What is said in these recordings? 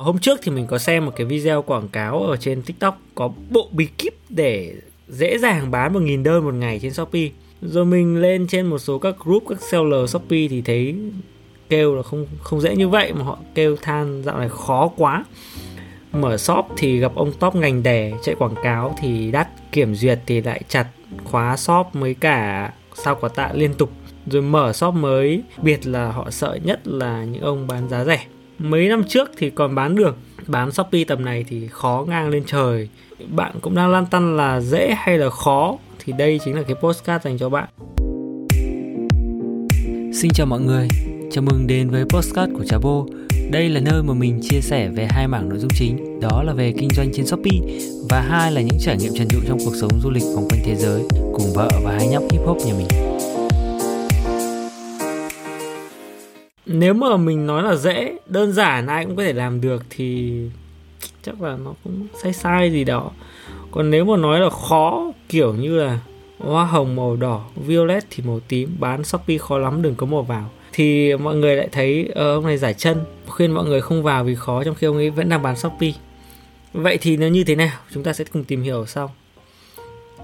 Hôm trước thì mình có xem một cái video quảng cáo ở trên TikTok có bộ bí kíp để dễ dàng bán 1.000 đơn một ngày trên Shopee. Rồi mình lên trên một số các group các seller Shopee thì thấy kêu là không không dễ như vậy mà họ kêu than dạo này khó quá. Mở shop thì gặp ông top ngành đẻ chạy quảng cáo thì đắt, kiểm duyệt thì lại chặt, khóa shop mới cả sao quả tạ liên tục. Rồi mở shop mới, biệt là họ sợ nhất là những ông bán giá rẻ mấy năm trước thì còn bán được. Bán shopee tầm này thì khó ngang lên trời. Bạn cũng đang lăn tăn là dễ hay là khó? Thì đây chính là cái postcard dành cho bạn. Xin chào mọi người, chào mừng đến với postcard của Trà Bô. Đây là nơi mà mình chia sẻ về hai mảng nội dung chính, đó là về kinh doanh trên Shopee và hai là những trải nghiệm trần trụ trong cuộc sống du lịch vòng quanh thế giới cùng vợ và hai nhóc hip hop nhà mình. Nếu mà mình nói là dễ đơn giản ai cũng có thể làm được thì chắc là nó cũng sai sai gì đó. Còn nếu mà nói là khó kiểu như là hoa hồng màu đỏ violet thì màu tím bán shopee khó lắm đừng có màu vào. Thì mọi người lại thấy ờ, ông này giải chân khuyên mọi người không vào vì khó trong khi ông ấy vẫn đang bán shopee. Vậy thì nó như thế nào? Chúng ta sẽ cùng tìm hiểu sau.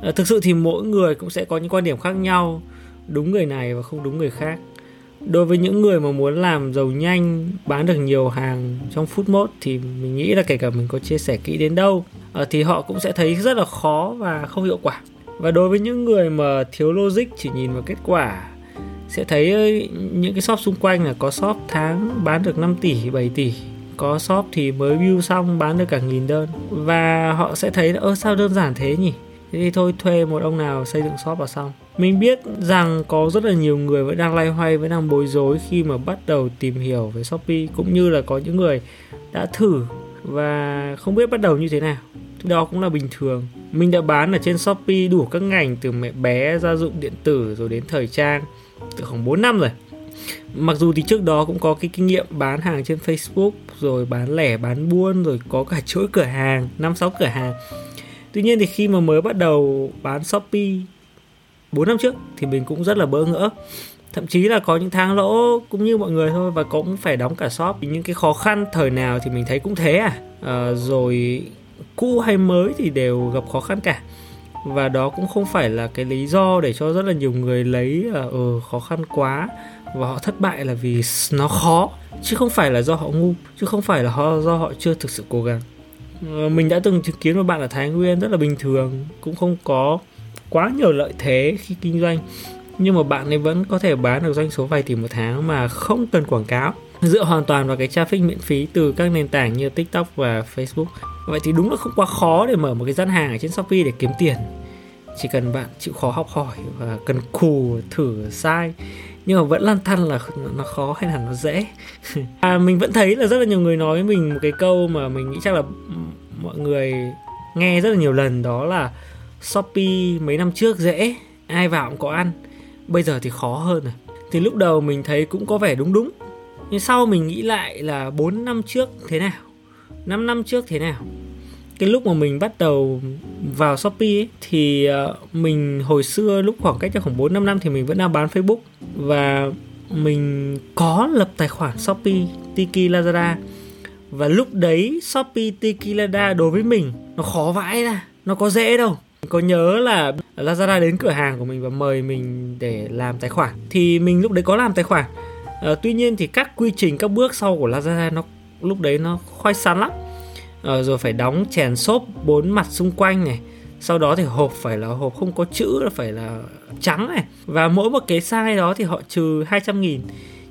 À, thực sự thì mỗi người cũng sẽ có những quan điểm khác nhau. Đúng người này và không đúng người khác đối với những người mà muốn làm giàu nhanh, bán được nhiều hàng trong phút mốt thì mình nghĩ là kể cả mình có chia sẻ kỹ đến đâu ờ, thì họ cũng sẽ thấy rất là khó và không hiệu quả. Và đối với những người mà thiếu logic, chỉ nhìn vào kết quả, sẽ thấy những cái shop xung quanh là có shop tháng bán được 5 tỷ 7 tỷ. Có shop thì mới view xong bán được cả nghìn đơn. Và họ sẽ thấy là, ơ, sao đơn giản thế nhỉ? Thế thì thôi, thuê một ông nào xây dựng shop là xong mình biết rằng có rất là nhiều người vẫn đang lay hoay, vẫn đang bối rối khi mà bắt đầu tìm hiểu về shopee, cũng như là có những người đã thử và không biết bắt đầu như thế nào. Đó cũng là bình thường. Mình đã bán ở trên shopee đủ các ngành, từ mẹ bé, gia dụng điện tử, rồi đến thời trang, từ khoảng 4 năm rồi. Mặc dù thì trước đó cũng có cái kinh nghiệm bán hàng trên facebook, rồi bán lẻ, bán buôn, rồi có cả chuỗi cửa hàng, năm, sáu cửa hàng. Tuy nhiên thì khi mà mới bắt đầu bán shopee 4 năm trước thì mình cũng rất là bỡ ngỡ. Thậm chí là có những tháng lỗ cũng như mọi người thôi và cũng phải đóng cả shop. Những cái khó khăn thời nào thì mình thấy cũng thế à, à rồi cũ hay mới thì đều gặp khó khăn cả. Và đó cũng không phải là cái lý do để cho rất là nhiều người lấy là ừ, khó khăn quá và họ thất bại là vì nó khó. Chứ không phải là do họ ngu chứ không phải là họ, do họ chưa thực sự cố gắng. Ờ, mình đã từng chứng kiến một bạn ở Thái Nguyên rất là bình thường cũng không có quá nhiều lợi thế khi kinh doanh nhưng mà bạn ấy vẫn có thể bán được doanh số vài tỷ một tháng mà không cần quảng cáo dựa hoàn toàn vào cái traffic miễn phí từ các nền tảng như TikTok và Facebook. Vậy thì đúng là không quá khó để mở một cái gian hàng ở trên Shopee để kiếm tiền. Chỉ cần bạn chịu khó học hỏi và cần cù thử sai nhưng mà vẫn lăn tăn là nó khó hay là nó dễ. à, mình vẫn thấy là rất là nhiều người nói với mình một cái câu mà mình nghĩ chắc là mọi người nghe rất là nhiều lần đó là Shopee mấy năm trước dễ, ai vào cũng có ăn. Bây giờ thì khó hơn rồi. Thì lúc đầu mình thấy cũng có vẻ đúng đúng. Nhưng sau mình nghĩ lại là 4 năm trước thế nào? 5 năm trước thế nào? Cái lúc mà mình bắt đầu vào Shopee ấy, thì ờ, mình hồi xưa lúc khoảng cách khoảng 4 5 năm thì mình vẫn đang bán Facebook và mình có lập tài khoản Shopee Tiki Lazada và lúc đấy Shopee Tiki Lazada đối với mình nó khó vãi ra nó có dễ đâu có nhớ là Lazada đến cửa hàng của mình và mời mình để làm tài khoản? Thì mình lúc đấy có làm tài khoản. À, tuy nhiên thì các quy trình các bước sau của Lazada nó lúc đấy nó khoai sắn lắm. À, rồi phải đóng chèn xốp bốn mặt xung quanh này. Sau đó thì hộp phải là hộp không có chữ là phải là trắng này. Và mỗi một cái size đó thì họ trừ 200 nghìn.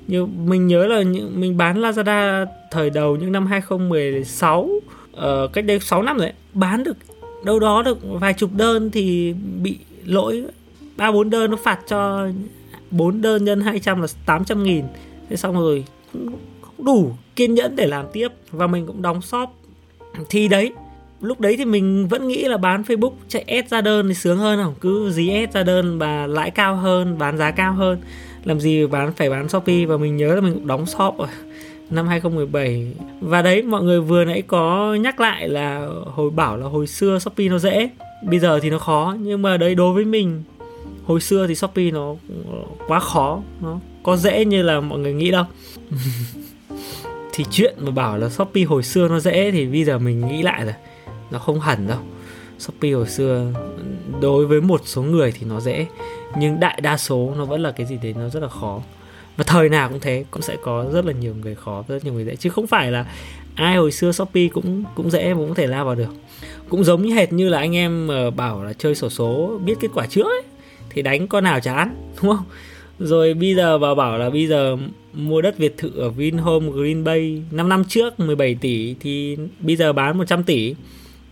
Như mình nhớ là những mình bán Lazada thời đầu những năm 2016 uh, ờ, cách đây 6 năm rồi ấy, bán được đâu đó được vài chục đơn thì bị lỗi. Ba bốn đơn nó phạt cho bốn đơn nhân 200 là 800 nghìn. Thế xong rồi không đủ kiên nhẫn để làm tiếp và mình cũng đóng shop. Thì đấy, lúc đấy thì mình vẫn nghĩ là bán Facebook chạy S ra đơn thì sướng hơn không? Cứ dí S ra đơn và lãi cao hơn, bán giá cao hơn. Làm gì bán phải bán Shopee và mình nhớ là mình cũng đóng shop rồi năm 2017 và đấy, mọi người vừa nãy có nhắc lại là hồi bảo là hồi xưa Shopee nó dễ. Bây giờ thì nó khó, nhưng mà đấy, đối với mình, hồi xưa thì Shopee nó quá khó. Nó có dễ như là mọi người nghĩ đâu. Thì chuyện mà bảo là shopee hồi xưa nó dễ thì bây giờ mình nghĩ lại rồi. Nó không hẳn đâu. Shopee hồi xưa, đối với một số người thì nó dễ, nhưng đại đa số nó vẫn là cái gì đấy nó rất là khó và thời nào cũng thế, cũng sẽ có rất là nhiều người khó, rất nhiều người dễ. Chứ không phải là ai hồi xưa shopee cũng cũng dễ cũng có thể lao vào được. Cũng giống như hệt như là anh em mà bảo là chơi sổ số, biết kết quả trước ấy, thì đánh con nào chán đúng không? Rồi bây giờ bà bảo là bây giờ mua đất biệt thự ở Vinhome Green Bay 5 năm trước 17 tỷ thì bây giờ bán 100 tỷ.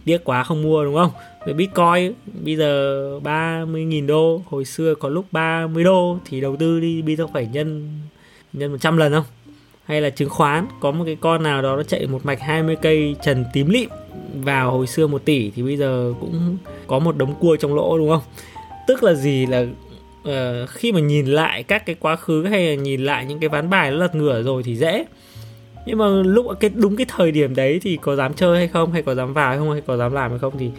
Tiếc quá không mua, đúng không? Về Bitcoin bây giờ 30.000 đô hồi xưa có lúc 30 đô thì đầu tư đi bây giờ phải nhân nhân 100 lần không? Hay là chứng khoán có một cái con nào đó nó chạy một mạch 20 cây trần tím lịm vào hồi xưa 1 tỷ thì bây giờ cũng có một đống cua trong lỗ đúng không? Tức là gì là uh, khi mà nhìn lại các cái quá khứ hay là nhìn lại những cái ván bài nó lật ngửa rồi thì dễ. Nhưng mà lúc cái đúng cái thời điểm đấy thì có dám chơi hay không? Hay có dám vào hay không? Hay có dám làm hay không? Thì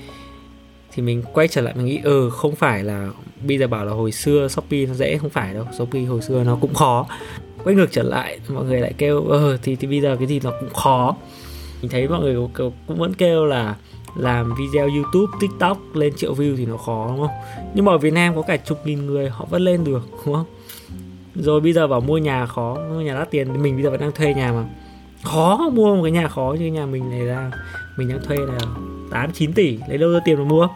thì mình quay trở lại mình nghĩ ừ không phải là bây giờ bảo là hồi xưa shopee nó dễ không phải đâu. Shopee hồi xưa nó cũng khó. Quay ngược trở lại mọi người lại kêu ờ thì thì bây giờ cái gì nó cũng khó. Mình thấy mọi người cũng, vẫn kêu là làm video youtube tiktok lên triệu view thì nó khó đúng không? Nhưng mà ở việt nam có cả chục nghìn người họ vẫn lên được đúng không? Rồi bây giờ bảo mua nhà khó mua nhà đắt tiền. Mình bây giờ vẫn đang thuê nhà mà. Khó mua một cái nhà khó như nhà mình này ra mình đang thuê là 8 9 tỷ, lấy đâu ra tiền mà mua?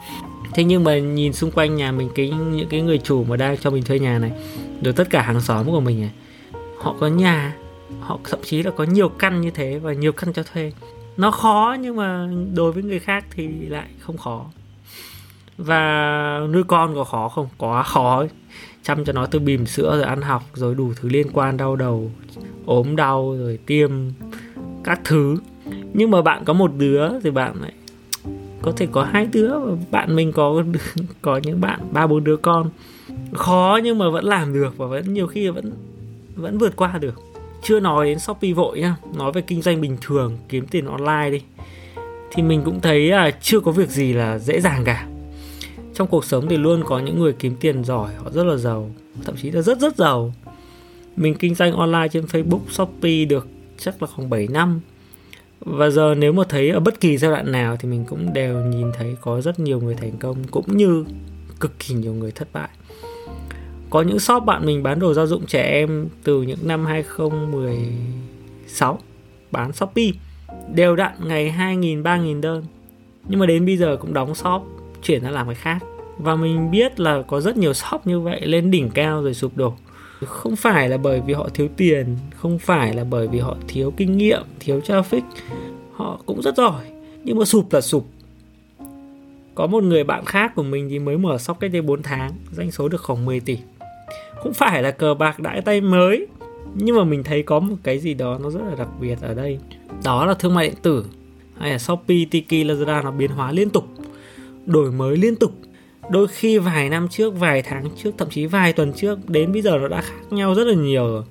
Thế nhưng mà nhìn xung quanh nhà mình, cái, những cái người chủ mà đang cho mình thuê nhà này, rồi tất cả hàng xóm của mình này, họ có nhà, họ thậm chí là có nhiều căn như thế và nhiều căn cho thuê. Nó khó nhưng mà đối với người khác thì lại không khó. Và nuôi con có khó không? Quá khó ấy. chăm cho nó từ bìm sữa, rồi ăn học, rồi đủ thứ liên quan, đau đầu, ốm đau, rồi tiêm các thứ. Nhưng mà bạn có một đứa thì bạn lại có thể có hai đứa, bạn mình có có những bạn, ba bốn đứa con. Khó nhưng mà vẫn làm được và vẫn nhiều khi vẫn vẫn vượt qua được. Chưa nói đến shopee vội nhá, nói về kinh doanh bình thường, kiếm tiền online đi. Thì mình cũng thấy là chưa có việc gì là dễ dàng cả. Trong cuộc sống thì luôn có những người kiếm tiền giỏi, họ rất là giàu, thậm chí là rất rất giàu. Mình kinh doanh online trên facebook, shopee được chắc là khoảng 7 năm và giờ nếu mà thấy ở bất kỳ giai đoạn nào thì mình cũng đều nhìn thấy có rất nhiều người thành công, cũng như cực kỳ nhiều người thất bại. Có những shop bạn mình bán đồ gia dụng trẻ em từ những năm 2016 bán Shopee, đều đặn ngày 2.000 3.000 đơn. Nhưng mà đến bây giờ cũng đóng shop, chuyển ra làm cái khác. Và mình biết là có rất nhiều shop như vậy, lên đỉnh cao rồi sụp đổ không phải là bởi vì họ thiếu tiền, không phải là bởi vì họ thiếu kinh nghiệm, thiếu traffic. Họ cũng rất giỏi, nhưng mà sụp là sụp. Có một người bạn khác của mình thì mới mở shop cách đây 4 tháng, doanh số được khoảng 10 tỷ. Cũng phải là cờ bạc đãi tay mới, nhưng mà mình thấy có một cái gì đó nó rất là đặc biệt ở đây. Đó là thương mại điện tử, hay là shopee, tiki, lazada nó biến hóa liên tục, đổi mới liên tục đôi khi vài năm trước vài tháng trước thậm chí vài tuần trước đến bây giờ nó đã khác nhau rất là nhiều rồi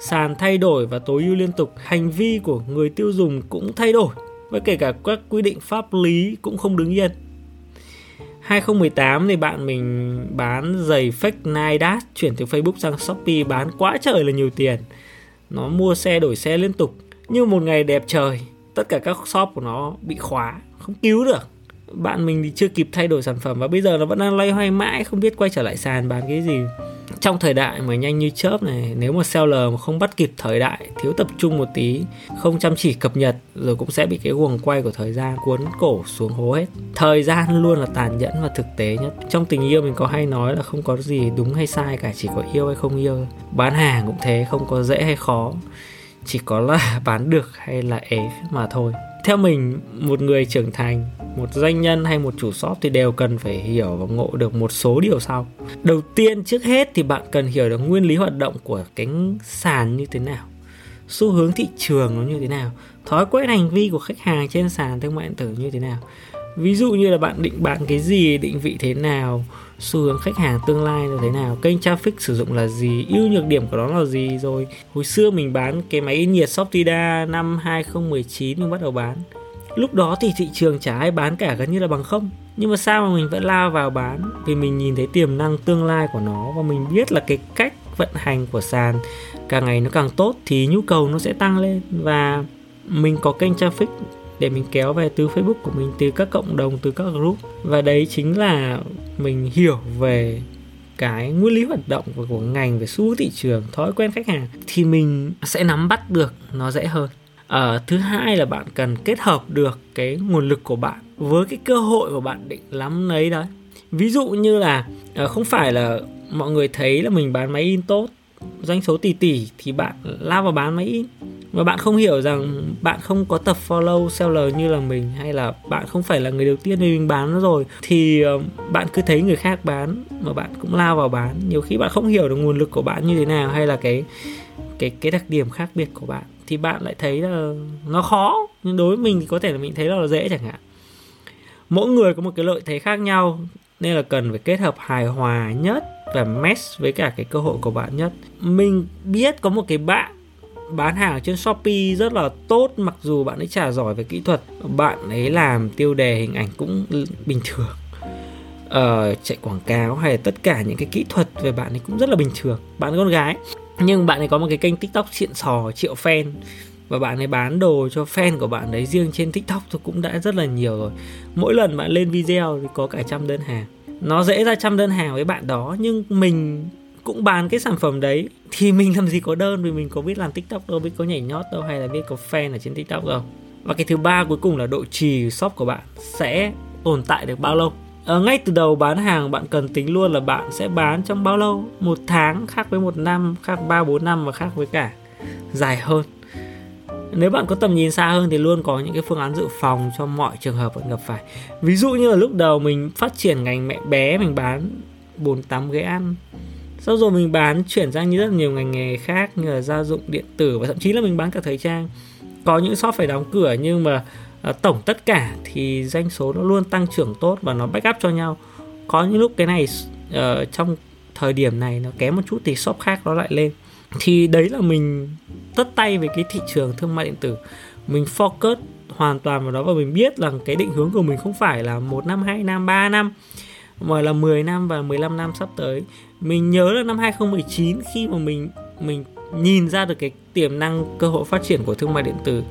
sàn thay đổi và tối ưu liên tục hành vi của người tiêu dùng cũng thay đổi và kể cả các quy định pháp lý cũng không đứng yên 2018 thì bạn mình bán giày fake Nike chuyển từ Facebook sang Shopee bán quá trời là nhiều tiền. Nó mua xe đổi xe liên tục. Nhưng một ngày đẹp trời, tất cả các shop của nó bị khóa, không cứu được. Bạn mình thì chưa kịp thay đổi sản phẩm và bây giờ nó vẫn đang loay hoay mãi, không biết quay trở lại sàn bán cái gì. Trong thời đại mà nhanh như chớp này, nếu mà seller mà không bắt kịp thời đại, thiếu tập trung một tí, không chăm chỉ cập nhật, rồi cũng sẽ bị cái guồng quay của thời gian cuốn cổ xuống hố hết. Thời gian luôn là tàn nhẫn và thực tế nhất. Trong tình yêu mình có hay nói là không có gì đúng hay sai cả, chỉ có yêu hay không yêu. Bán hàng cũng thế, không có dễ hay khó. Chỉ có là bán được hay là ế mà thôi. Theo mình, một người trưởng thành một doanh nhân hay một chủ shop thì đều cần phải hiểu và ngộ được một số điều sau. Đầu tiên, trước hết thì bạn cần hiểu được nguyên lý hoạt động của cái sàn như thế nào, xu hướng thị trường nó như thế nào, thói quen hành vi của khách hàng trên sàn thương mại điện tử như thế nào. Ví dụ như là bạn định bán cái gì, định vị thế nào, xu hướng khách hàng tương lai là thế nào, kênh traffic sử dụng là gì, ưu nhược điểm của nó là gì, rồi hồi xưa mình bán cái máy nhiệt Shoptida năm 2019 mình bắt đầu bán lúc đó thì thị trường chả ai bán cả gần như là bằng không. Nhưng mà sao mà mình vẫn lao vào bán? Vì mình nhìn thấy tiềm năng tương lai của nó và mình biết là cái cách vận hành của sàn càng ngày nó càng tốt thì nhu cầu nó sẽ tăng lên. Và mình có kênh traffic để mình kéo về từ Facebook của mình từ các cộng đồng từ các group. Và đấy chính là mình hiểu về cái nguyên lý hoạt động của, của ngành về xu thị trường thói quen khách hàng. Thì mình sẽ nắm bắt được nó dễ hơn à, thứ hai là bạn cần kết hợp được cái nguồn lực của bạn với cái cơ hội mà bạn định lắm lấy đấy ví dụ như là à, không phải là mọi người thấy là mình bán máy in tốt doanh số tỷ tỷ thì bạn lao vào bán máy in. Và bạn không hiểu rằng bạn không có tập follow seller như là mình hay là bạn không phải là người đầu tiên mình bán nó rồi thì ờ, bạn cứ thấy người khác bán mà bạn cũng lao vào bán. Nhiều khi bạn không hiểu được nguồn lực của bạn như thế nào hay là cái cái cái đặc điểm khác biệt của bạn thì bạn lại thấy là nó khó. Nhưng đối với mình thì có thể là mình thấy là nó dễ chẳng hạn. Mỗi người có một cái lợi thế khác nhau nên là cần phải kết hợp hài hòa nhất và match với cả cái cơ hội của bạn nhất. Mình biết có một cái bạn bán hàng trên Shopee rất là tốt mặc dù bạn ấy trả giỏi về kỹ thuật bạn ấy làm tiêu đề hình ảnh cũng bình thường. Uh, chạy quảng cáo hay tất cả những cái kỹ thuật về bạn ấy cũng rất là bình thường. Bạn con gái nhưng bạn ấy có một cái kênh tiktok xịn sò, triệu fan. Và bạn ấy bán đồ cho fan của bạn đấy riêng trên tiktok thì cũng đã rất là nhiều rồi. Mỗi lần bạn lên video thì có cả trăm đơn hàng. Nó dễ ra trăm đơn hàng với bạn đó, nhưng mình cũng bán cái sản phẩm đấy. Thì mình làm gì có đơn, vì mình có biết làm tiktok đâu, biết có nhảy nhót đâu, hay là biết có fan ở trên tiktok đâu. Và cái thứ ba cuối cùng là độ trì shop của bạn sẽ tồn tại được bao lâu? Ở ngay từ đầu bán hàng, bạn cần tính luôn là bạn sẽ bán trong bao lâu? Một tháng khác với một năm, khác ba, bốn năm và khác với cả dài hơn. Nếu bạn có tầm nhìn xa hơn thì luôn có những cái phương án dự phòng cho mọi trường hợp bạn gặp phải. Ví dụ như là lúc đầu mình phát triển ngành mẹ bé, mình bán bốn tám ghế ăn. Sau rồi mình bán chuyển sang như rất nhiều ngành nghề khác như là gia dụng điện tử và thậm chí là mình bán cả thời trang. Có những shop phải đóng cửa nhưng mà Ờ, tổng tất cả thì doanh số nó luôn tăng trưởng tốt và nó backup cho nhau. Có những lúc cái này uh, trong thời điểm này nó kém một chút thì shop khác nó lại lên. Thì đấy là mình tất tay về cái thị trường thương mại điện tử. Mình focus hoàn toàn vào đó và mình biết rằng cái định hướng của mình không phải là một năm hai năm ba năm mà là 10 năm và 15 năm sắp tới. Mình nhớ là năm 2019 khi mà mình mình nhìn ra được cái tiềm năng cơ hội phát triển của thương mại điện tử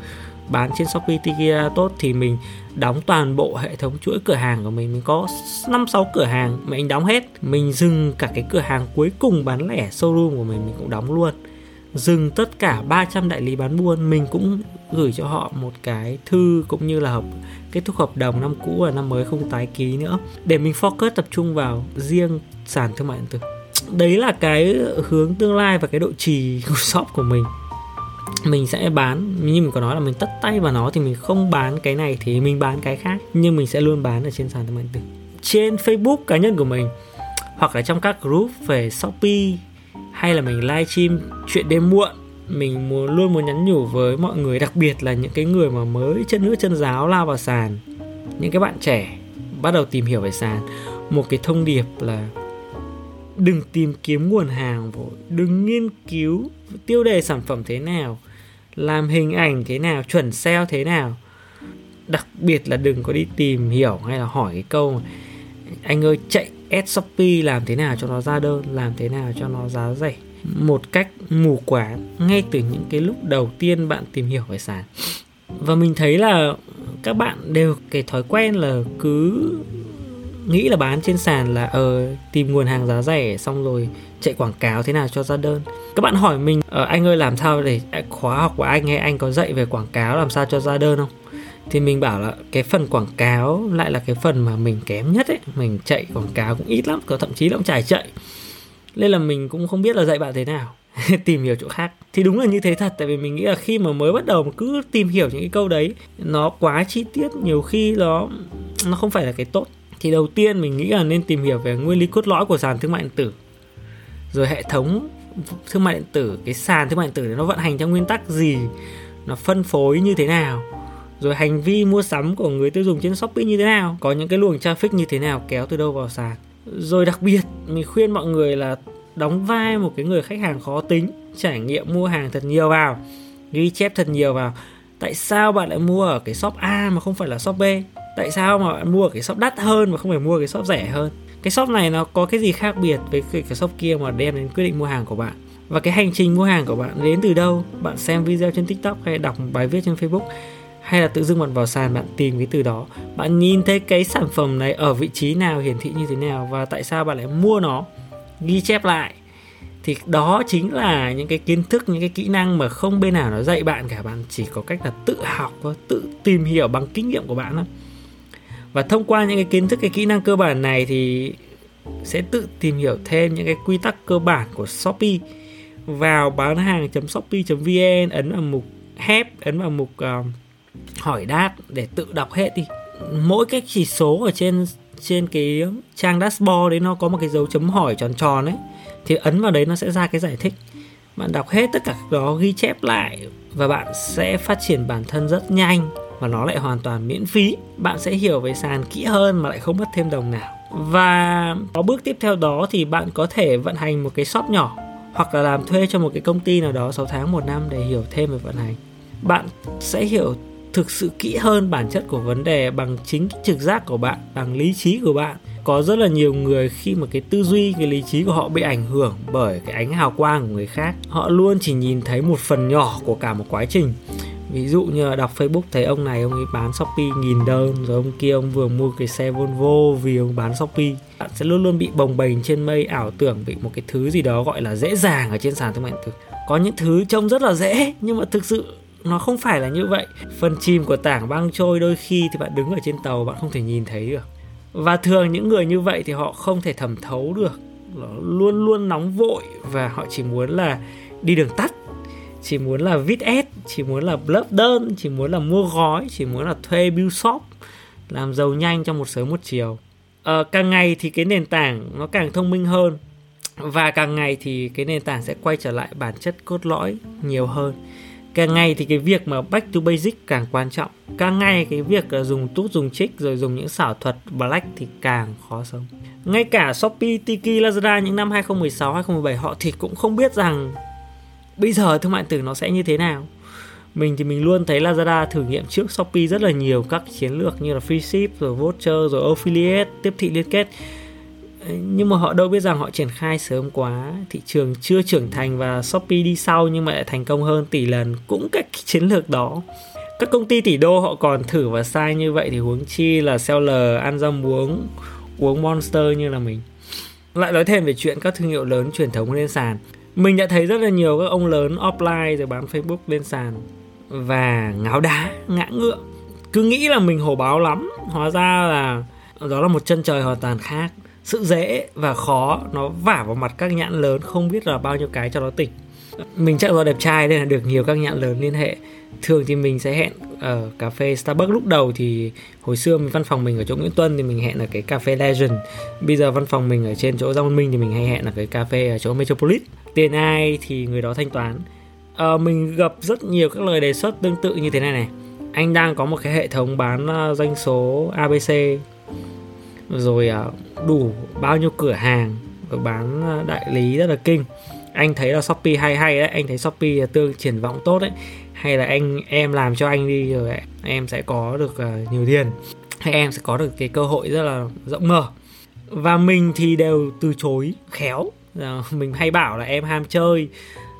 bán trên Shopee Tiki tốt thì mình đóng toàn bộ hệ thống chuỗi cửa hàng của mình. Mình có 5 6 cửa hàng mà mình đóng hết. Mình dừng cả cái cửa hàng cuối cùng bán lẻ showroom của mình mình cũng đóng luôn. Dừng tất cả 300 đại lý bán buôn, mình cũng gửi cho họ một cái thư cũng như là hợp, kết thúc hợp đồng năm cũ và năm mới không tái ký nữa. Để mình focus tập trung vào riêng sàn thương mại điện tử. Đấy là cái hướng tương lai và cái độ trì của shop của mình mình sẽ bán, như mình có nói là mình tất tay vào nó thì mình không bán cái này thì mình bán cái khác. Nhưng mình sẽ luôn bán ở trên sàn thương mại điện tử. Trên Facebook cá nhân của mình, hoặc là trong các group về Shopee, hay là mình livestream chuyện đêm muộn, mình muốn luôn muốn nhắn nhủ với mọi người, đặc biệt là những cái người mà mới chân nước chân giáo lao vào sàn. Những cái bạn trẻ bắt đầu tìm hiểu về sàn. Một cái thông điệp là đừng tìm kiếm nguồn hàng vội, đừng nghiên cứu tiêu đề sản phẩm thế nào, làm hình ảnh thế nào, chuẩn SEO thế nào. Đặc biệt là đừng có đi tìm hiểu hay là hỏi cái câu, anh ơi, chạy ad shopee làm thế nào cho nó ra đơn, làm thế nào cho nó giá rẻ? Một cách mù quáng, ngay từ những cái lúc đầu tiên bạn tìm hiểu về sàn và mình thấy là các bạn đều, cái thói quen là cứ nghĩ là bán trên sàn là ờ tìm nguồn hàng giá rẻ xong rồi chạy quảng cáo thế nào cho ra đơn. Các bạn hỏi mình ờ, anh ơi làm sao để khóa học của anh hay anh có dạy về quảng cáo làm sao cho ra đơn không? Thì mình bảo là cái phần quảng cáo lại là cái phần mà mình kém nhất ấy. Mình chạy quảng cáo cũng ít lắm có thậm chí là cũng trải chạy. Nên là mình cũng không biết là dạy bạn thế nào tìm hiểu chỗ khác. Thì đúng là như thế thật tại vì mình nghĩ là khi mà mới bắt đầu mà cứ tìm hiểu những cái câu đấy nó quá chi tiết nhiều khi nó nó không phải là cái tốt thì đầu tiên mình nghĩ là nên tìm hiểu về nguyên lý cốt lõi của sàn thương mại điện tử. Rồi hệ thống thương mại điện tử, cái sàn thương mại điện tử nó vận hành theo nguyên tắc gì, nó phân phối như thế nào, rồi hành vi mua sắm của người tiêu dùng trên shopee như thế nào, có những cái luồng traffic như thế nào kéo từ đâu vào sàn. Rồi đặc biệt, mình khuyên mọi người là đóng vai một cái người khách hàng khó tính, trải nghiệm mua hàng thật nhiều vào, ghi chép thật nhiều vào. Tại sao bạn lại mua ở cái shop A mà không phải là shop B? Tại sao mà bạn mua cái shop đắt hơn mà không phải mua cái shop rẻ hơn? Cái shop này nó có cái gì khác biệt với cái, cái shop kia mà đem đến quyết định mua hàng của bạn? Và cái hành trình mua hàng của bạn đến từ đâu? Bạn xem video trên tiktok hay đọc một bài viết trên facebook? Hay là tự dưng bạn vào sàn bạn tìm cái từ đó? Bạn nhìn thấy cái sản phẩm này ở vị trí nào hiển thị như thế nào và tại sao bạn lại mua nó? Ghi chép lại. Thì đó chính là những cái kiến thức những cái kỹ năng mà không bên nào nó dạy bạn cả. Bạn chỉ có cách là tự học và tự tìm hiểu bằng kinh nghiệm của bạn thôi và thông qua những cái kiến thức cái kỹ năng cơ bản này thì sẽ tự tìm hiểu thêm những cái quy tắc cơ bản của Shopee. Vào bán hàng.shopee.vn ấn vào mục help ấn vào mục uh, hỏi đáp để tự đọc hết đi. Mỗi cái chỉ số ở trên trên cái trang dashboard đấy nó có một cái dấu chấm hỏi tròn tròn ấy thì ấn vào đấy nó sẽ ra cái giải thích. Bạn đọc hết tất cả đó ghi chép lại và bạn sẽ phát triển bản thân rất nhanh và nó lại hoàn toàn miễn phí. Bạn sẽ hiểu về sàn kỹ hơn mà lại không mất thêm đồng nào. Và có bước tiếp theo đó thì bạn có thể vận hành một cái shop nhỏ hoặc là làm thuê cho một cái công ty nào đó 6 tháng, một năm để hiểu thêm về vận hành. Bạn sẽ hiểu thực sự kỹ hơn bản chất của vấn đề bằng chính cái trực giác của bạn, bằng lý trí của bạn. Có rất là nhiều người khi mà cái tư duy, cái lý trí của họ bị ảnh hưởng bởi cái ánh hào quang của người khác, họ luôn chỉ nhìn thấy một phần nhỏ của cả một quá trình ví dụ như là đọc Facebook thấy ông này, ông ấy bán Shopee nghìn đơn, rồi ông kia ông vừa mua cái xe Volvo vì ông bán Shopee. Bạn sẽ luôn luôn bị bồng bềnh trên mây, ảo tưởng bị một cái thứ gì đó gọi là dễ dàng ở trên sàn thương mại điện tử. Có những thứ trông rất là dễ, nhưng mà thực sự nó không phải là như vậy. Phần chìm của tảng băng trôi đôi khi thì bạn đứng ở trên tàu, bạn không thể nhìn thấy được. Và thường những người như vậy thì họ không thể thẩm thấu được. Nó luôn luôn nóng vội và họ chỉ muốn là đi đường tắt chỉ muốn là viết ad chỉ muốn là lớp đơn chỉ muốn là mua gói chỉ muốn là thuê build shop làm giàu nhanh trong một sớm một chiều. À, càng ngày thì cái nền tảng nó càng thông minh hơn và càng ngày thì cái nền tảng sẽ quay trở lại bản chất cốt lõi nhiều hơn. Càng ngày thì cái việc mà back to basic càng quan trọng. Càng ngày cái việc là dùng tút dùng trích rồi dùng những xảo thuật black thì càng khó sống. Ngay cả Shopee, Tiki, Lazada những năm 2016, 2017 họ thì cũng không biết rằng bây giờ thương mại tử nó sẽ như thế nào? Mình thì mình luôn thấy Lazada thử nghiệm trước Shopee rất là nhiều các chiến lược như là free ship, rồi voucher, rồi affiliate, tiếp thị liên kết. Nhưng mà họ đâu biết rằng họ triển khai sớm quá. Thị trường chưa trưởng thành và Shopee đi sau nhưng mà lại thành công hơn tỷ lần. Cũng các chiến lược đó. Các công ty tỷ đô họ còn thử và sai như vậy thì huống chi là seller ăn rau muống, uống monster như là mình. Lại nói thêm về chuyện các thương hiệu lớn truyền thống lên sàn mình đã thấy rất là nhiều các ông lớn offline rồi bán Facebook lên sàn. Và ngáo đá, ngã ngựa. Cứ nghĩ là mình hổ báo lắm. Hóa ra là đó là một chân trời hoàn toàn khác. Sự dễ và khó nó vả vào mặt các nhãn lớn không biết là bao nhiêu cái cho nó tỉnh mình chắc do đẹp trai nên là được nhiều các nhãn lớn liên hệ. Thường thì mình sẽ hẹn ở cà phê Starbucks. Lúc đầu thì hồi xưa mình văn phòng mình ở chỗ Nguyễn Tuân thì mình hẹn ở cái cà phê Legend. Bây giờ văn phòng mình ở trên chỗ Giang Minh thì mình hay hẹn ở cái cà phê ở chỗ Metropolis. Tiền ai thì người đó thanh toán. À, mình gặp rất nhiều các lời đề xuất tương tự như thế này này. Anh đang có một cái hệ thống bán ờ, doanh số ABC rồi ờ, đủ bao nhiêu cửa hàng rồi bán đại lý rất là kinh anh thấy là Shopee hay hay đấy anh thấy Shopee tương triển vọng tốt đấy. Hay là anh em làm cho anh đi rồi em sẽ có được uh, nhiều tiền. Hay em sẽ có được cái cơ hội rất là rộng mở. Và mình thì đều từ chối khéo. Mình hay bảo là em ham chơi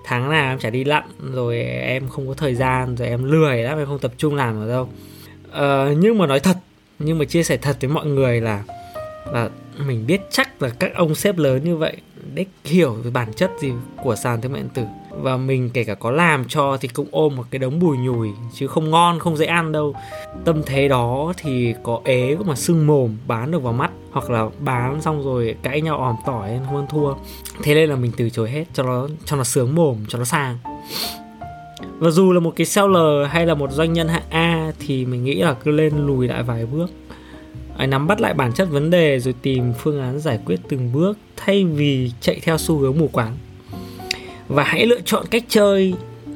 tháng nào em chả đi lặn rồi em không có thời gian rồi em lười lắm em không tập trung làm ở đâu. Ờ, nhưng mà nói thật nhưng mà chia sẻ thật với mọi người là là mình biết chắc là các ông sếp lớn như vậy để hiểu về bản chất gì của sàn thương mại điện tử. Và mình kể cả có làm cho thì cũng ôm một cái đống bùi nhùi, chứ không ngon, không dễ ăn đâu. Tâm thế đó thì có ế mà sưng mồm, bán được vào mắt, hoặc là bán xong rồi cãi nhau òm tỏi không ăn thua. Thế nên là mình từ chối hết, cho nó cho nó sướng mồm, cho nó sang và dù là một cái seller hay là một doanh nhân hạng A thì mình nghĩ là cứ lên lùi lại vài bước hãy nắm bắt lại bản chất vấn đề rồi tìm phương án giải quyết từng bước thay vì chạy theo xu hướng mù quáng. Và hãy lựa chọn cách chơi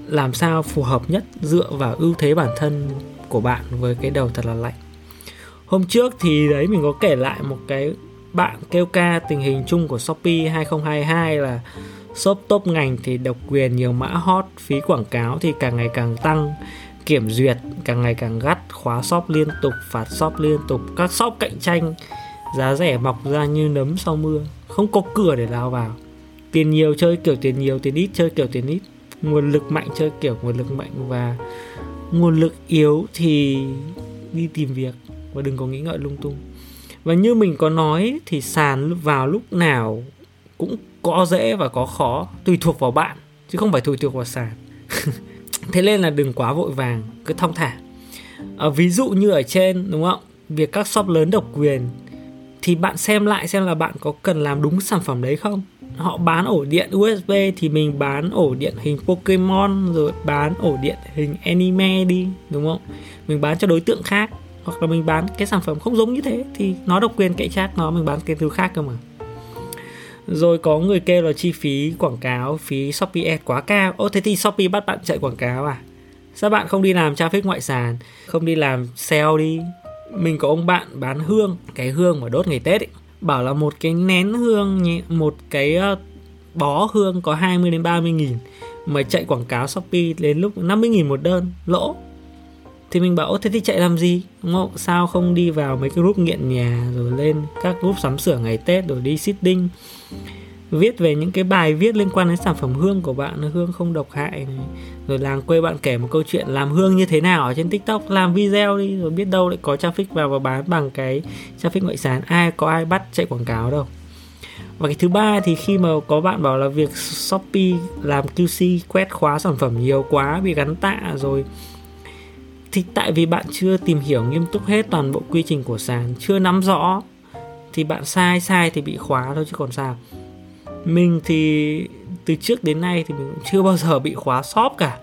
làm sao phù hợp nhất dựa vào ưu thế bản thân của bạn với cái đầu thật là lạnh. Hôm trước thì đấy, mình có kể lại một cái bạn kêu ca tình hình chung của Shopee 2022 là shop top ngành thì độc quyền nhiều mã hot, phí quảng cáo thì càng ngày càng tăng, kiểm duyệt càng ngày càng gắt khóa shop liên tục, phạt shop liên tục. Các shop cạnh tranh, giá rẻ mọc ra như nấm sau mưa. Không có cửa để lao vào. Tiền nhiều chơi kiểu tiền nhiều, tiền ít chơi kiểu tiền ít. Nguồn lực mạnh chơi kiểu nguồn lực mạnh. Và nguồn lực yếu thì đi tìm việc. Và đừng có nghĩ ngợi lung tung. Và như mình có nói thì sàn vào lúc nào cũng có dễ và có khó. Tùy thuộc vào bạn, chứ không phải tùy thuộc vào sàn. Thế nên là đừng quá vội vàng, cứ thong thả à, ví dụ như ở trên đúng không? Việc các shop lớn độc quyền thì bạn xem lại xem là bạn có cần làm đúng sản phẩm đấy không? Họ bán ổ điện USB thì mình bán ổ điện hình Pokemon rồi bán ổ điện hình anime đi đúng không? Mình bán cho đối tượng khác hoặc là mình bán cái sản phẩm không giống như thế thì nó độc quyền cạnh khác nó mình bán cái thứ khác cơ mà. Rồi có người kêu là chi phí quảng cáo phí Shopee Ad quá cao. Ô thế thì Shopee bắt bạn chạy quảng cáo à? Sao bạn không đi làm traffic ngoại sàn? Không đi làm sale đi. Mình có ông bạn bán hương, cái hương mà đốt ngày tết ấy. Bảo là một cái nén hương một cái ờ, bó hương có 20 đến 30 nghìn mà chạy quảng cáo Shopee đến lúc 50 nghìn một đơn, lỗ. Thì mình bảo thế thì chạy làm gì? Đúng không sao không đi vào mấy cái group nghiện nhà, rồi lên các group sắm sửa ngày tết, rồi đi sitting viết về những cái bài viết liên quan đến sản phẩm hương của bạn hương không độc hại này. rồi làng quê bạn kể một câu chuyện làm hương như thế nào ở trên tiktok, làm video đi, rồi biết đâu lại có traffic vào và bán bằng cái traffic ngoại sàn ai có ai bắt chạy quảng cáo đâu. Và cái thứ ba thì khi mà có bạn bảo là việc shopee làm qc quét khóa sản phẩm nhiều quá, bị gắn tạ rồi. Thì tại vì bạn chưa tìm hiểu nghiêm túc hết toàn bộ quy trình của sàn, chưa nắm rõ, thì bạn sai sai thì bị khóa thôi chứ còn sao mình thì từ trước đến nay thì mình cũng chưa bao giờ bị khóa shop cả.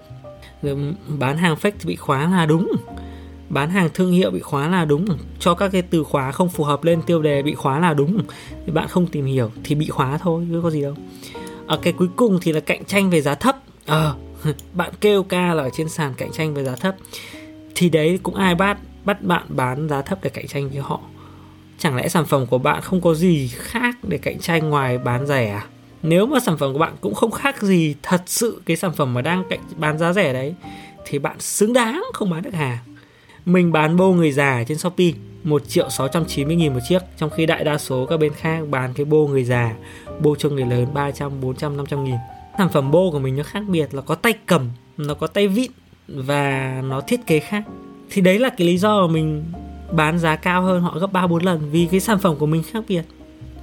Rồi bán hàng fake thì bị khóa là đúng. Bán hàng thương hiệu bị khóa là đúng. Cho các cái từ khóa không phù hợp lên tiêu đề bị khóa là đúng. Thì bạn không tìm hiểu thì bị khóa thôi chứ có gì đâu. Ở cái cuối cùng thì là cạnh tranh về giá thấp. Ờ à, bạn kêu ca là ở trên sàn cạnh tranh về giá thấp. Thì đấy cũng ai bắt bắt bạn bán giá thấp để cạnh tranh với họ? Chẳng lẽ sản phẩm của bạn không có gì khác để cạnh tranh ngoài bán rẻ à? Nếu mà sản phẩm của bạn cũng không khác gì thật sự cái sản phẩm mà đang cạnh bán giá rẻ đấy thì bạn xứng đáng không bán được hàng. Mình bán bô người già trên Shopee 1 triệu 690 nghìn một chiếc Trong khi đại đa số các bên khác bán cái bô người già Bô cho người lớn 300, 400, 500 nghìn. Sản phẩm bô của mình nó khác biệt là có tay cầm Nó có tay vịn Và nó thiết kế khác. Thì đấy là cái lý do mà mình bán giá cao hơn họ gấp 3-4 lần Vì cái sản phẩm của mình khác biệt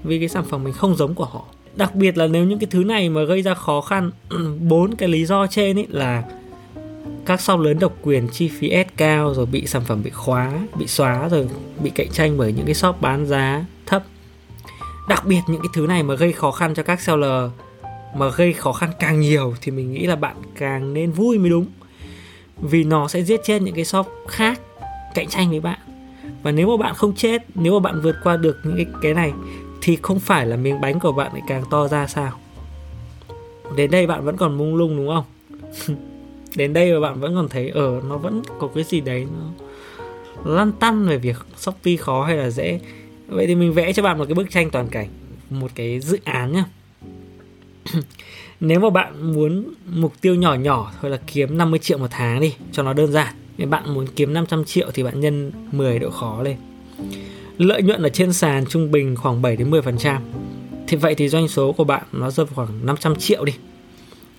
Vì cái sản phẩm mình không giống của họ đặc biệt là nếu những cái thứ này mà gây ra khó khăn bốn cái lý do trên ấy là các shop lớn độc quyền chi phí ad cao rồi bị sản phẩm bị khóa bị xóa rồi bị cạnh tranh bởi những cái shop bán giá thấp. Đặc biệt những cái thứ này mà gây khó khăn cho các seller mà gây khó khăn càng nhiều thì mình nghĩ là bạn càng nên vui mới đúng. Vì nó sẽ giết chết những cái shop khác cạnh tranh với bạn. Và nếu mà bạn không chết nếu mà bạn vượt qua được những cái, cái này thì không phải là miếng bánh của bạn lại càng to ra sao? Đến đây bạn vẫn còn mông lung đúng không? Đến đây mà bạn vẫn còn thấy ở nó vẫn có cái gì đấy nó lăn tăn về việc shopee khó hay là dễ. Vậy thì mình vẽ cho bạn một cái bức tranh toàn cảnh, một cái dự án nhá. Nếu mà bạn muốn mục tiêu nhỏ nhỏ thôi là kiếm 50 triệu một tháng đi, cho nó đơn giản. Nếu bạn muốn kiếm 500 triệu thì bạn nhân 10 độ khó lên lợi nhuận ở trên sàn trung bình khoảng 7 đến 10%. Thì vậy thì doanh số của bạn nó rơi vào khoảng 500 triệu đi.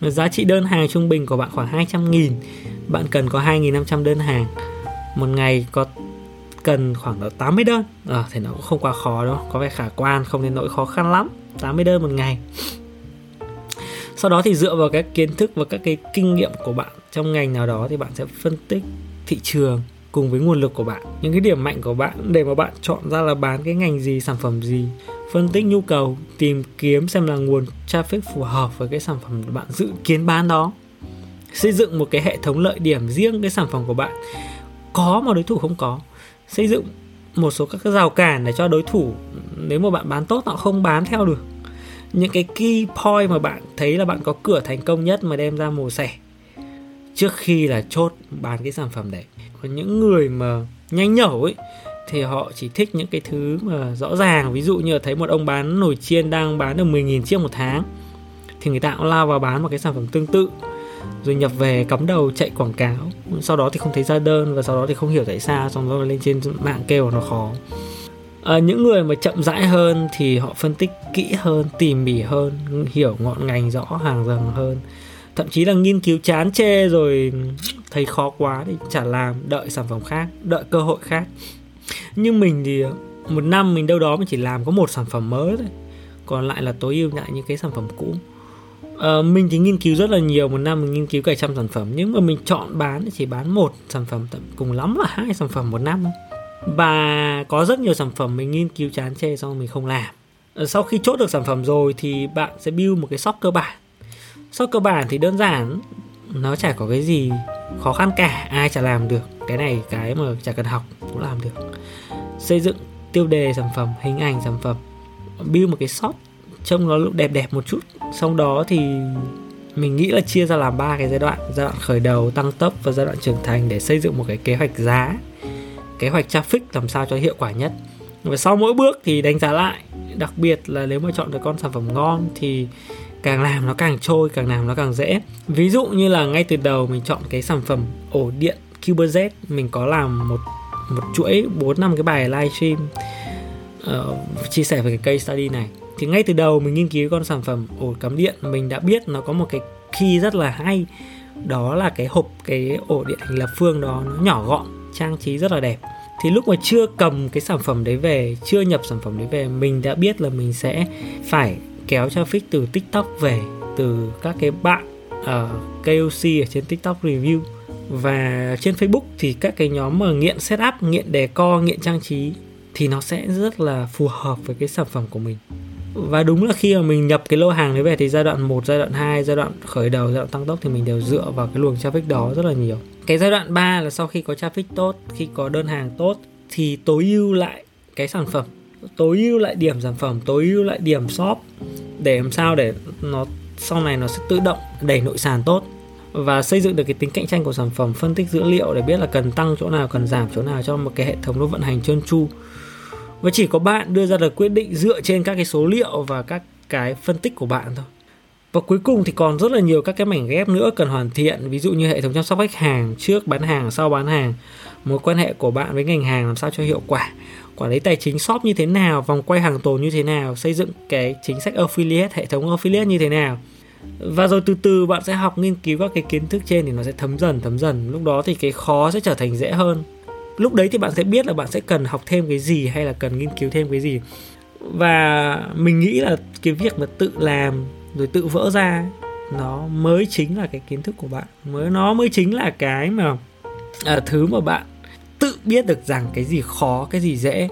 Giá trị đơn hàng trung bình của bạn khoảng 200 nghìn. Bạn cần có 2.500 đơn hàng. Một ngày có cần khoảng độ 80 đơn. À, Thì nó cũng không quá khó đâu. Có vẻ khả quan, không đến nỗi khó khăn lắm. 80 đơn một ngày. Sau đó thì dựa vào các kiến thức và các cái kinh nghiệm của bạn Trong ngành nào đó thì bạn sẽ phân tích thị trường cùng với nguồn lực của bạn. Những cái điểm mạnh của bạn để mà bạn chọn ra là bán cái ngành gì, sản phẩm gì, phân tích nhu cầu, tìm kiếm xem là nguồn traffic phù hợp với cái sản phẩm bạn dự kiến bán đó. Xây dựng một cái hệ thống lợi điểm riêng cái sản phẩm của bạn. Có mà đối thủ không có. Xây dựng một số các cái rào cản để cho đối thủ, nếu mà bạn bán tốt, họ không bán theo được. Những cái key point mà bạn thấy là bạn có cửa thành công nhất mà đem ra mổ xẻ trước khi là chốt bán cái sản phẩm đấy còn những người mà nhanh nhẩu ấy thì họ chỉ thích những cái thứ mà rõ ràng. Ví dụ như là thấy một ông bán nồi chiên đang bán được 10.000 chiếc một tháng thì người ta cũng lao vào bán một cái sản phẩm tương tự rồi nhập về cắm đầu chạy quảng cáo. Sau đó thì không thấy ra đơn và sau đó thì không hiểu tại sao xong rồi lên trên mạng kêu nó khó. À, những người mà chậm rãi hơn thì họ phân tích kỹ hơn tỉ mỉ hơn hiểu ngọn ngành rõ hàng rằng hơn. Thậm chí là nghiên cứu chán chê rồi thấy khó quá thì chả làm đợi sản phẩm khác đợi cơ hội khác. Nhưng mình thì một năm mình đâu đó mình chỉ làm có một sản phẩm mới thôi. Còn lại là tối ưu lại những cái sản phẩm cũ. À, mình thì nghiên cứu rất là nhiều một năm mình nghiên cứu cả trăm sản phẩm. Nhưng mà mình chọn bán thì chỉ bán một sản phẩm cùng lắm là hai sản phẩm một năm. Và có rất nhiều sản phẩm mình nghiên cứu chán chê xong mình không làm. Ờ, sau khi chốt được sản phẩm rồi thì bạn sẽ build một cái shop cơ bản. Shop cơ bản thì đơn giản nó chả có cái gì khó khăn cả, ai chả làm được. Cái này cái mà chả cần học cũng làm được. Xây dựng tiêu đề sản phẩm, hình ảnh sản phẩm, build một cái shop trông nó đẹp đẹp một chút. Sau đó thì mình nghĩ là chia ra làm ba cái giai đoạn. Giai đoạn khởi đầu, tăng tốc và giai đoạn trưởng thành để xây dựng một cái kế hoạch giá, kế hoạch traffic làm sao cho hiệu quả nhất. Và sau mỗi bước thì đánh giá lại. Đặc biệt là nếu mà chọn được con sản phẩm ngon thì càng làm nó càng trôi càng làm nó càng dễ. Ví dụ như là ngay từ đầu mình chọn cái sản phẩm ổ điện CuberZ mình có làm một một chuỗi 4 năm cái bài livestream uh, ờ, chia sẻ về cái case study này. Thì ngay từ đầu mình nghiên cứu con sản phẩm ổ cắm điện mình đã biết nó có một cái key rất là hay. Đó là cái hộp cái ổ điện hình lập phương đó nó nhỏ gọn trang trí rất là đẹp. Thì lúc mà chưa cầm cái sản phẩm đấy về chưa nhập sản phẩm đấy về mình đã biết là mình sẽ phải kéo traffic từ tiktok về từ các cái bạn ờ, ở KOC ở trên tiktok review. Và trên facebook thì các cái nhóm mà nghiện setup nghiện đề co nghiện trang trí thì nó sẽ rất là phù hợp với cái sản phẩm của mình. Và đúng là khi mà mình nhập cái lô hàng đấy về thì giai đoạn 1, giai đoạn 2, giai đoạn khởi đầu, giai đoạn tăng tốc thì mình đều dựa vào cái luồng traffic đó rất là nhiều. Cái giai đoạn 3 là sau khi có traffic tốt, khi có đơn hàng tốt thì tối ưu lại cái sản phẩm, tối ưu lại điểm sản phẩm, tối ưu lại điểm shop để làm sao để nó sau này nó sẽ tự động đẩy nội sàn tốt và xây dựng được cái tính cạnh tranh của sản phẩm phân tích dữ liệu để biết là cần tăng chỗ nào cần giảm chỗ nào cho một cái hệ thống nó vận hành trơn tru. Và chỉ có bạn đưa ra được quyết định dựa trên các cái số liệu và các cái phân tích của bạn thôi. Và cuối cùng thì còn rất là nhiều các cái mảnh ghép nữa cần hoàn thiện ví dụ như hệ thống chăm sóc khách hàng trước bán hàng sau bán hàng mối quan hệ của bạn với ngành hàng làm sao cho hiệu quả quản lý tài chính shop như thế nào vòng quay hàng tồn như thế nào xây dựng cái chính sách affiliate hệ thống affiliate như thế nào. Và rồi từ từ bạn sẽ học nghiên cứu các cái kiến thức trên thì nó sẽ thấm dần thấm dần. Lúc đó thì cái khó sẽ trở thành dễ hơn. Lúc đấy thì bạn sẽ biết là bạn sẽ cần học thêm cái gì hay là cần nghiên cứu thêm cái gì. Và mình nghĩ là cái việc mà tự làm rồi tự vỡ ra nó mới chính là cái kiến thức của bạn. Mới nó mới chính là cái mà à, thứ mà bạn tự biết được rằng cái gì khó cái gì dễ.